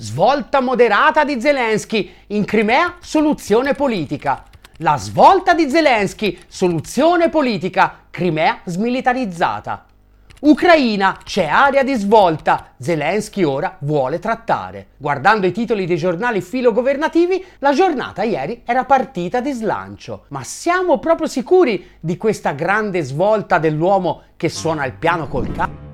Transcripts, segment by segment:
Svolta moderata di Zelensky. In Crimea soluzione politica. La svolta di Zelensky, soluzione politica. Crimea smilitarizzata. Ucraina, c'è area di svolta. Zelensky ora vuole trattare. Guardando i titoli dei giornali filogovernativi, la giornata ieri era partita di slancio. Ma siamo proprio sicuri di questa grande svolta dell'uomo che suona il piano col capo?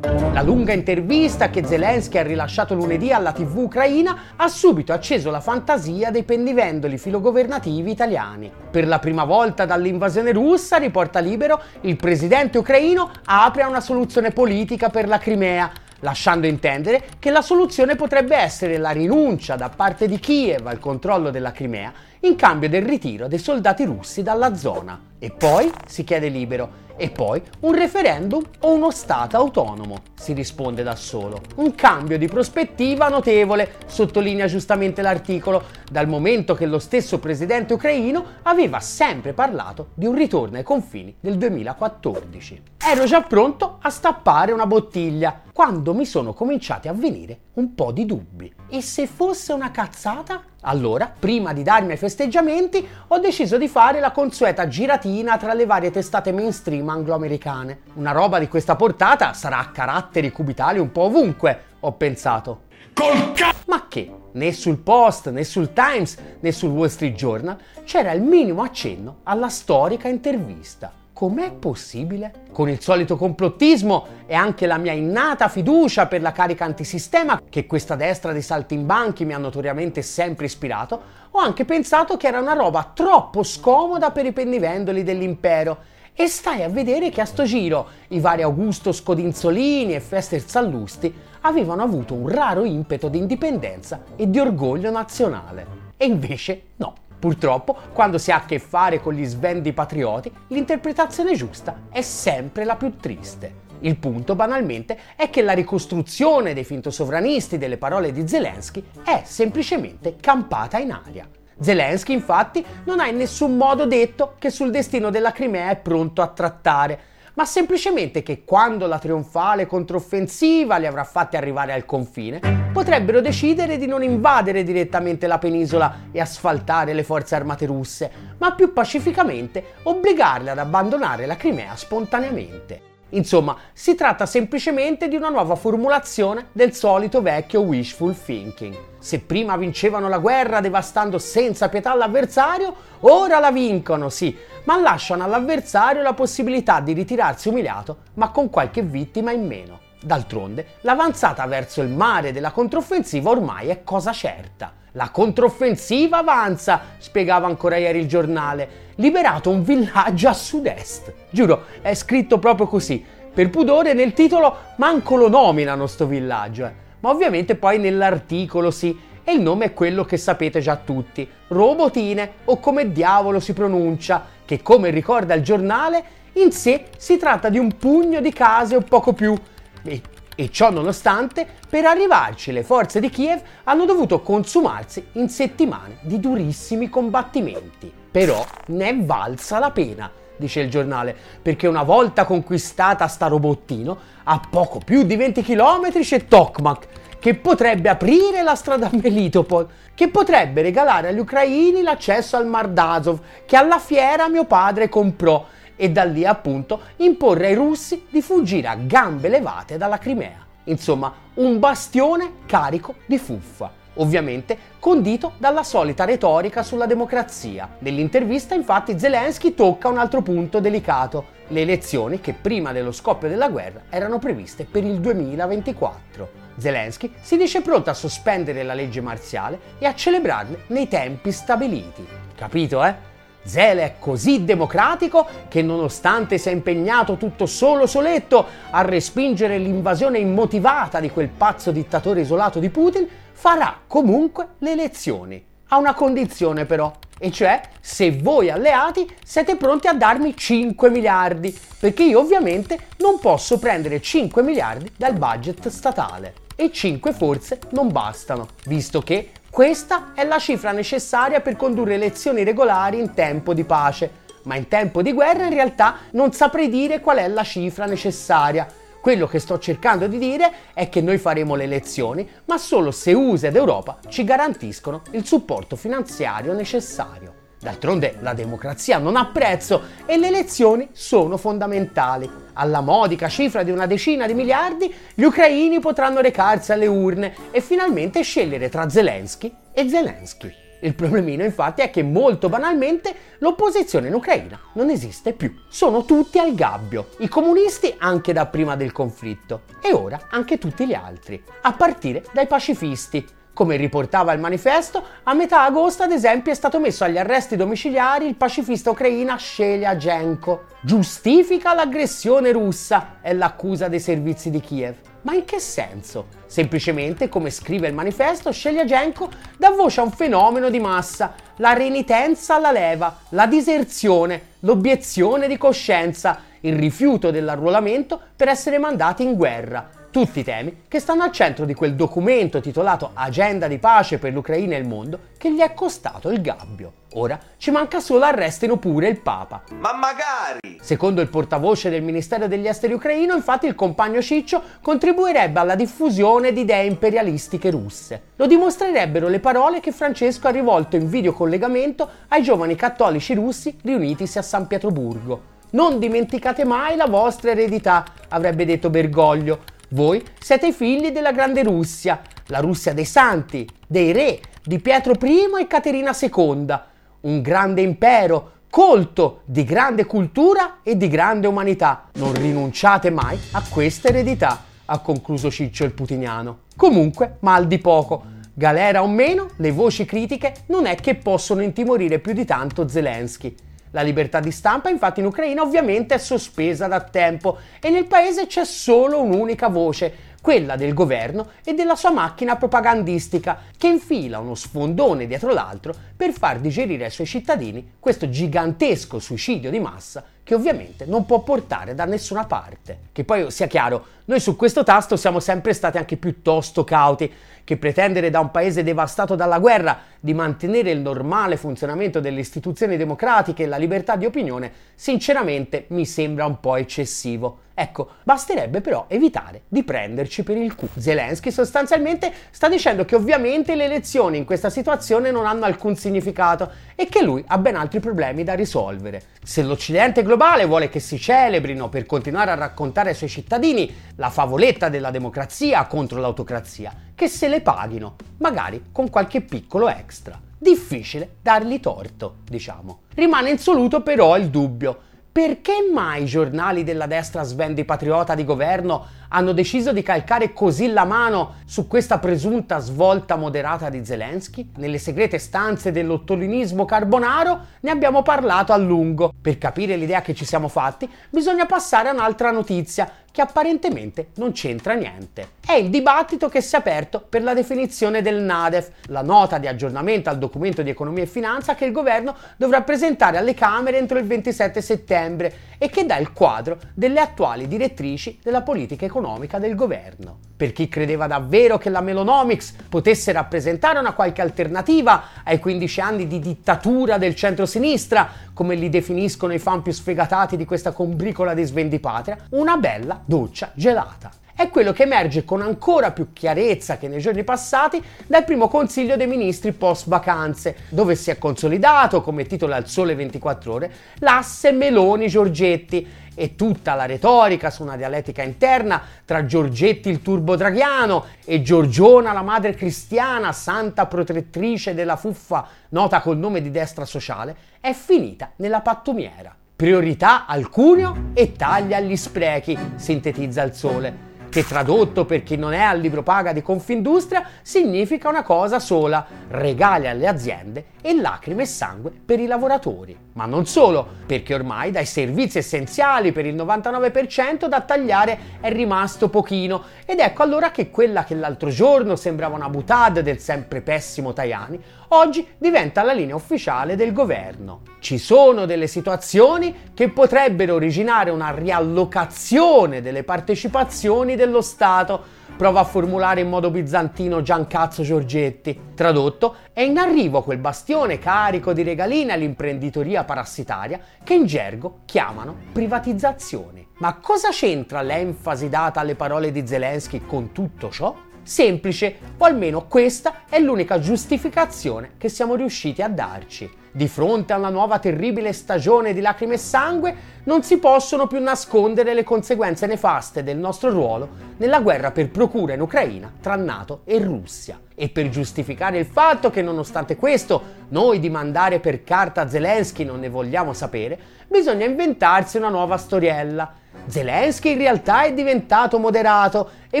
Lunga intervista che Zelensky ha rilasciato lunedì alla TV ucraina ha subito acceso la fantasia dei pendivendoli filogovernativi italiani. Per la prima volta dall'invasione russa, riporta libero, il presidente ucraino apre a una soluzione politica per la Crimea, lasciando intendere che la soluzione potrebbe essere la rinuncia da parte di Kiev al controllo della Crimea in cambio del ritiro dei soldati russi dalla zona. E poi, si chiede libero, e poi un referendum o uno Stato autonomo, si risponde da solo. Un cambio di prospettiva notevole, sottolinea giustamente l'articolo, dal momento che lo stesso presidente ucraino aveva sempre parlato di un ritorno ai confini del 2014. Ero già pronto a stappare una bottiglia quando mi sono cominciati a venire un po' di dubbi. E se fosse una cazzata? Allora, prima di darmi ai festeggiamenti, ho deciso di fare la consueta giratina tra le varie testate mainstream anglo-americane. Una roba di questa portata sarà a caratteri cubitali un po' ovunque, ho pensato. Col ca- Ma che? Né sul Post, né sul Times, né sul Wall Street Journal c'era il minimo accenno alla storica intervista. Com'è possibile? Con il solito complottismo e anche la mia innata fiducia per la carica antisistema che questa destra dei saltimbanchi mi ha notoriamente sempre ispirato, ho anche pensato che era una roba troppo scomoda per i pennivendoli dell'impero. E stai a vedere che a sto giro i vari Augusto Scodinzolini e Fester Sallusti avevano avuto un raro impeto di indipendenza e di orgoglio nazionale. E invece no. Purtroppo, quando si ha a che fare con gli svendi patrioti, l'interpretazione giusta è sempre la più triste. Il punto, banalmente, è che la ricostruzione dei fintosovranisti delle parole di Zelensky è semplicemente campata in aria. Zelensky, infatti, non ha in nessun modo detto che sul destino della Crimea è pronto a trattare, ma semplicemente che quando la trionfale controffensiva li avrà fatti arrivare al confine, potrebbero decidere di non invadere direttamente la penisola e asfaltare le forze armate russe, ma più pacificamente obbligarle ad abbandonare la Crimea spontaneamente. Insomma, si tratta semplicemente di una nuova formulazione del solito vecchio wishful thinking. Se prima vincevano la guerra devastando senza pietà l'avversario, ora la vincono, sì, ma lasciano all'avversario la possibilità di ritirarsi umiliato, ma con qualche vittima in meno. D'altronde, l'avanzata verso il mare della controffensiva ormai è cosa certa. La controffensiva avanza, spiegava ancora ieri il giornale. Liberato un villaggio a sud-est. Giuro, è scritto proprio così. Per pudore nel titolo manco lo nominano sto villaggio. Eh. Ma ovviamente poi nell'articolo sì. E il nome è quello che sapete già tutti. Robotine o come diavolo si pronuncia, che come ricorda il giornale, in sé si tratta di un pugno di case o poco più. E e ciò nonostante, per arrivarci le forze di Kiev hanno dovuto consumarsi in settimane di durissimi combattimenti. Però ne è valsa la pena, dice il giornale, perché una volta conquistata sta robottino, a poco più di 20 km c'è Tokmak, che potrebbe aprire la strada a Melitopol, che potrebbe regalare agli ucraini l'accesso al Mar d'Azov, che alla fiera mio padre comprò e da lì appunto imporre ai russi di fuggire a gambe levate dalla Crimea. Insomma, un bastione carico di fuffa ovviamente condito dalla solita retorica sulla democrazia. Nell'intervista infatti Zelensky tocca un altro punto delicato, le elezioni che prima dello scoppio della guerra erano previste per il 2024. Zelensky si dice pronto a sospendere la legge marziale e a celebrarle nei tempi stabiliti. Capito, eh? Zele è così democratico che nonostante sia impegnato tutto solo soletto a respingere l'invasione immotivata di quel pazzo dittatore isolato di Putin, farà comunque le elezioni. A una condizione però, e cioè se voi alleati siete pronti a darmi 5 miliardi, perché io ovviamente non posso prendere 5 miliardi dal budget statale. E 5 forse non bastano, visto che questa è la cifra necessaria per condurre elezioni regolari in tempo di pace. ma in tempo di guerra in realtà non saprei dire qual è la cifra necessaria. Quello che sto cercando di dire è che noi faremo le elezioni, ma solo se USA ed Europa ci garantiscono il supporto finanziario necessario. D'altronde la democrazia non ha prezzo e le elezioni sono fondamentali. Alla modica cifra di una decina di miliardi, gli ucraini potranno recarsi alle urne e finalmente scegliere tra Zelensky e Zelensky. Il problemino infatti è che molto banalmente l'opposizione in Ucraina non esiste più. Sono tutti al gabbio, i comunisti anche da prima del conflitto e ora anche tutti gli altri, a partire dai pacifisti. Come riportava il manifesto, a metà agosto ad esempio è stato messo agli arresti domiciliari il pacifista ucraina Shelia Genko. Giustifica l'aggressione russa, è l'accusa dei servizi di Kiev. Ma in che senso? Semplicemente, come scrive il manifesto, Sheliagenko dà voce a un fenomeno di massa, la renitenza alla leva, la diserzione, l'obiezione di coscienza, il rifiuto dell'arruolamento per essere mandati in guerra, tutti temi che stanno al centro di quel documento titolato Agenda di pace per l'Ucraina e il mondo che gli è costato il gabbio. Ora ci manca solo arrestino pure il Papa. Ma magari! Secondo il portavoce del Ministero degli Esteri ucraino, infatti il compagno Ciccio contribuirebbe alla diffusione di idee imperialistiche russe. Lo dimostrerebbero le parole che Francesco ha rivolto in videocollegamento ai giovani cattolici russi riunitisi a San Pietroburgo. Non dimenticate mai la vostra eredità, avrebbe detto Bergoglio, voi siete i figli della grande Russia, la Russia dei santi, dei re, di Pietro I e Caterina II, un grande impero colto di grande cultura e di grande umanità. Non rinunciate mai a questa eredità, ha concluso Ciccio il Putiniano. Comunque, mal di poco. Galera o meno, le voci critiche non è che possono intimorire più di tanto Zelensky. La libertà di stampa infatti in Ucraina ovviamente è sospesa da tempo e nel paese c'è solo un'unica voce, quella del governo e della sua macchina propagandistica che infila uno sfondone dietro l'altro per far digerire ai suoi cittadini questo gigantesco suicidio di massa che ovviamente non può portare da nessuna parte. Che poi sia chiaro, noi su questo tasto siamo sempre stati anche piuttosto cauti, che pretendere da un paese devastato dalla guerra di mantenere il normale funzionamento delle istituzioni democratiche e la libertà di opinione, sinceramente mi sembra un po' eccessivo. Ecco, basterebbe però evitare di prenderci per il culo. Zelensky sostanzialmente sta dicendo che ovviamente le elezioni in questa situazione non hanno alcun significato e che lui ha ben altri problemi da risolvere. Se l'Occidente globale vuole che si celebrino per continuare a raccontare ai suoi cittadini la favoletta della democrazia contro l'autocrazia, che se le paghino, magari con qualche piccolo extra. Difficile dargli torto, diciamo. Rimane insoluto però il dubbio perché mai i giornali della destra svendi patriota di governo hanno deciso di calcare così la mano su questa presunta svolta moderata di Zelensky? Nelle segrete stanze dell'ottolinismo carbonaro ne abbiamo parlato a lungo. Per capire l'idea che ci siamo fatti, bisogna passare a un'altra notizia che apparentemente non c'entra niente. È il dibattito che si è aperto per la definizione del NADEF, la nota di aggiornamento al documento di economia e finanza che il governo dovrà presentare alle Camere entro il 27 settembre e che dà il quadro delle attuali direttrici della politica economica del governo. Per chi credeva davvero che la Melonomics potesse rappresentare una qualche alternativa ai 15 anni di dittatura del centro-sinistra, come li definiscono i fan più sfegatati di questa combricola di svendipatria, una bella doccia gelata è quello che emerge con ancora più chiarezza che nei giorni passati dal primo Consiglio dei Ministri post vacanze, dove si è consolidato, come titola il Sole 24 Ore, l'asse Meloni-Giorgetti e tutta la retorica su una dialettica interna tra Giorgetti il turbo draghiano e Giorgiona la madre cristiana, santa protettrice della fuffa nota col nome di destra sociale, è finita nella pattumiera. Priorità al cuneo e taglia agli sprechi, sintetizza il sole che tradotto per chi non è al libro paga di Confindustria significa una cosa sola, regali alle aziende e lacrime e sangue per i lavoratori. Ma non solo, perché ormai dai servizi essenziali per il 99% da tagliare è rimasto pochino ed ecco allora che quella che l'altro giorno sembrava una butade del sempre pessimo Tajani, oggi diventa la linea ufficiale del governo. Ci sono delle situazioni che potrebbero originare una riallocazione delle partecipazioni dello Stato prova a formulare in modo bizantino Giancazzo Giorgetti. Tradotto, è in arrivo quel bastione carico di regaline all'imprenditoria parassitaria che in gergo chiamano privatizzazione. Ma cosa c'entra l'enfasi data alle parole di Zelensky con tutto ciò? Semplice, o almeno questa è l'unica giustificazione che siamo riusciti a darci. Di fronte a una nuova terribile stagione di lacrime e sangue, non si possono più nascondere le conseguenze nefaste del nostro ruolo nella guerra per procura in Ucraina tra NATO e Russia. E per giustificare il fatto che nonostante questo noi di mandare per carta Zelensky non ne vogliamo sapere, bisogna inventarsi una nuova storiella Zelensky in realtà è diventato moderato e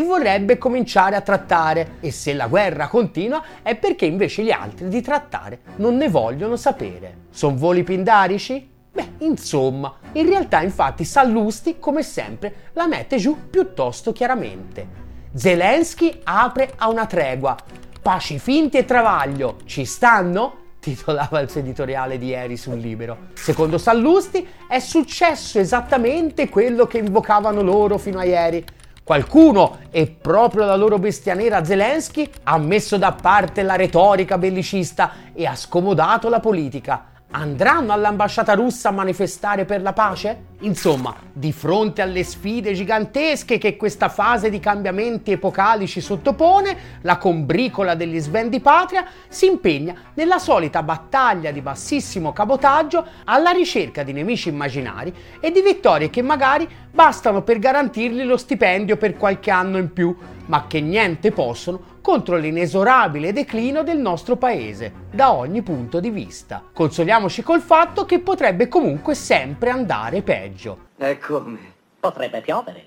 vorrebbe cominciare a trattare e se la guerra continua è perché invece gli altri di trattare non ne vogliono sapere. Sono voli pindarici? Beh, insomma, in realtà infatti Sallusti, come sempre, la mette giù piuttosto chiaramente. Zelensky apre a una tregua. Paci finti e travaglio, ci stanno? Titolava il suo editoriale di ieri sul Libero. Secondo Sallusti è successo esattamente quello che invocavano loro fino a ieri. Qualcuno, e proprio la loro bestia nera Zelensky, ha messo da parte la retorica bellicista e ha scomodato la politica Andranno all'ambasciata russa a manifestare per la pace? Insomma, di fronte alle sfide gigantesche che questa fase di cambiamenti epocali ci sottopone, la combricola degli svendi patria si impegna nella solita battaglia di bassissimo cabotaggio alla ricerca di nemici immaginari e di vittorie che magari bastano per garantirgli lo stipendio per qualche anno in più, ma che niente possono contro l'inesorabile declino del nostro paese, da ogni punto di vista. Consoliamoci col fatto che potrebbe comunque sempre andare peggio. E come? Potrebbe piovere.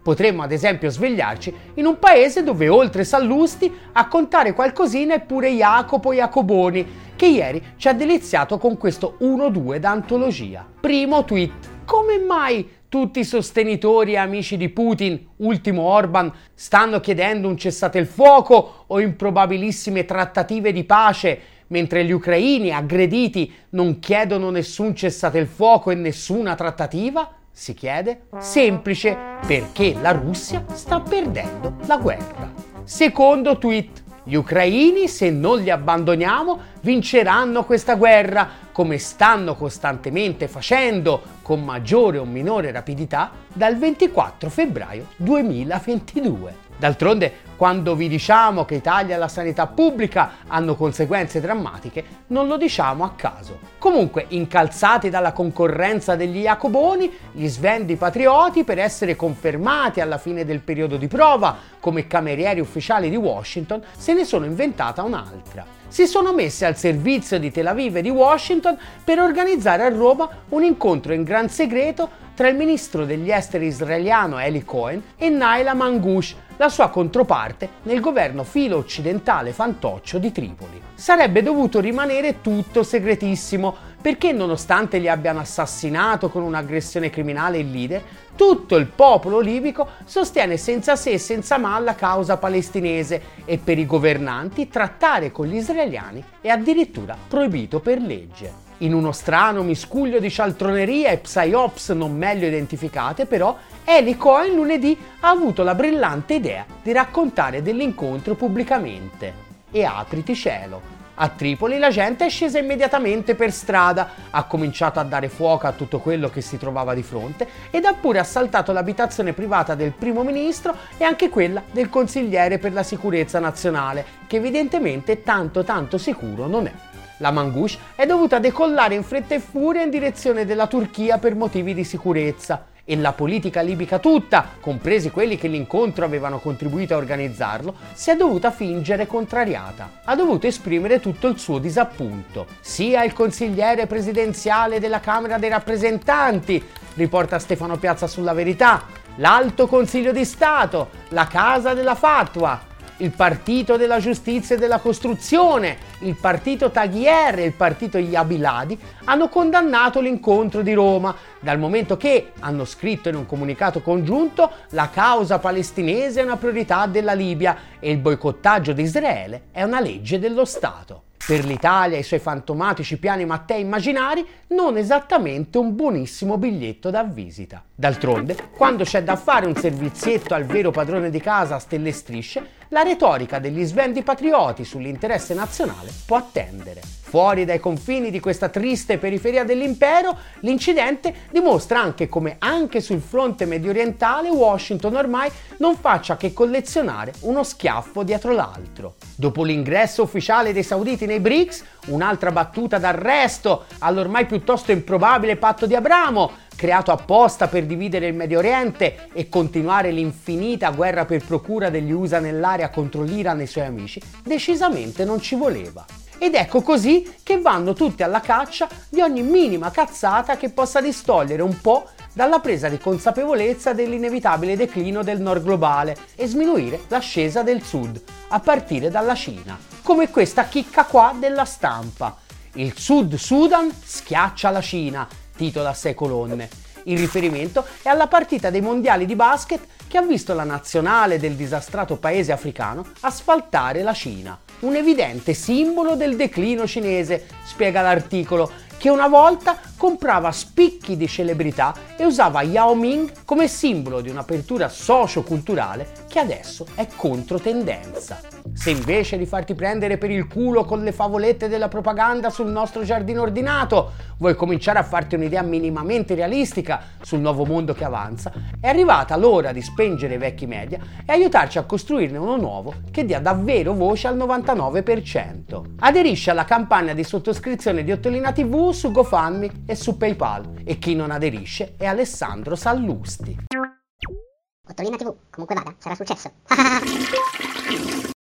Potremmo ad esempio svegliarci in un paese dove oltre Sallusti a contare qualcosina è pure Jacopo Jacoboni, che ieri ci ha deliziato con questo 1-2 d'antologia. Primo tweet. Come mai tutti i sostenitori e amici di Putin, ultimo Orban, stanno chiedendo un cessate il fuoco o improbabilissime trattative di pace, mentre gli ucraini aggrediti non chiedono nessun cessate il fuoco e nessuna trattativa? Si chiede? Semplice, perché la Russia sta perdendo la guerra. Secondo tweet. Gli ucraini, se non li abbandoniamo, vinceranno questa guerra, come stanno costantemente facendo, con maggiore o minore rapidità, dal 24 febbraio 2022. D'altronde, quando vi diciamo che Italia e la sanità pubblica hanno conseguenze drammatiche, non lo diciamo a caso. Comunque, incalzati dalla concorrenza degli Jacoboni, gli svendi patrioti, per essere confermati alla fine del periodo di prova come camerieri ufficiali di Washington, se ne sono inventata un'altra. Si sono messe al servizio di Tel Aviv e di Washington per organizzare a Roma un incontro in gran segreto tra il ministro degli esteri israeliano Eli Cohen e Naila Mangush, la sua controparte nel governo filo occidentale fantoccio di Tripoli. Sarebbe dovuto rimanere tutto segretissimo perché nonostante li abbiano assassinato con un'aggressione criminale il leader, tutto il popolo libico sostiene senza se e senza ma la causa palestinese e per i governanti trattare con gli israeliani è addirittura proibito per legge. In uno strano miscuglio di cialtroneria e psyops non meglio identificate, però, Eli Cohen lunedì ha avuto la brillante idea di raccontare dell'incontro pubblicamente. E apriti cielo. A Tripoli la gente è scesa immediatamente per strada, ha cominciato a dare fuoco a tutto quello che si trovava di fronte ed ha pure assaltato l'abitazione privata del primo ministro e anche quella del consigliere per la sicurezza nazionale, che evidentemente tanto tanto sicuro non è. La Mangush è dovuta decollare in fretta e furia in direzione della Turchia per motivi di sicurezza e la politica libica tutta, compresi quelli che l'incontro avevano contribuito a organizzarlo, si è dovuta fingere contrariata. Ha dovuto esprimere tutto il suo disappunto. Sia il consigliere presidenziale della Camera dei rappresentanti, riporta Stefano Piazza sulla verità, l'Alto Consiglio di Stato, la Casa della Fatwa, il partito della giustizia e della costruzione, il partito Taghier e il partito Yabiladi hanno condannato l'incontro di Roma, dal momento che, hanno scritto in un comunicato congiunto, la causa palestinese è una priorità della Libia e il boicottaggio di Israele è una legge dello Stato. Per l'Italia e i suoi fantomatici piani Mattei immaginari, non esattamente un buonissimo biglietto da visita. D'altronde, quando c'è da fare un servizietto al vero padrone di casa a stelle e strisce, la retorica degli svendi patrioti sull'interesse nazionale può attendere. Fuori dai confini di questa triste periferia dell'impero, l'incidente dimostra anche come anche sul fronte medio orientale Washington ormai non faccia che collezionare uno schiaffo dietro l'altro. Dopo l'ingresso ufficiale dei sauditi nei BRICS, un'altra battuta d'arresto all'ormai piuttosto improbabile patto di Abramo, creato apposta per dividere il Medio Oriente e continuare l'infinita guerra per procura degli USA nell'area contro l'Iran e i suoi amici, decisamente non ci voleva. Ed ecco così che vanno tutti alla caccia di ogni minima cazzata che possa distogliere un po' dalla presa di consapevolezza dell'inevitabile declino del nord globale e sminuire l'ascesa del sud, a partire dalla Cina. Come questa chicca qua della stampa. Il Sud Sudan schiaccia la Cina titola 6 colonne. Il riferimento è alla partita dei mondiali di basket che ha visto la nazionale del disastrato paese africano asfaltare la Cina. Un evidente simbolo del declino cinese, spiega l'articolo, che una volta comprava spicchi di celebrità e usava Yao Ming come simbolo di un'apertura socio-culturale che adesso è controtendenza. Se invece di farti prendere per il culo con le favolette della propaganda sul nostro giardino ordinato, vuoi cominciare a farti un'idea minimamente realistica sul nuovo mondo che avanza, è arrivata l'ora di spengere i vecchi media e aiutarci a costruirne uno nuovo che dia davvero voce al 99%. Aderisci alla campagna di sottoscrizione di Ottolina TV su GoFundMe e su PayPal e chi non aderisce è Alessandro Sallusti. Ottolina TV, comunque vada, sarà successo.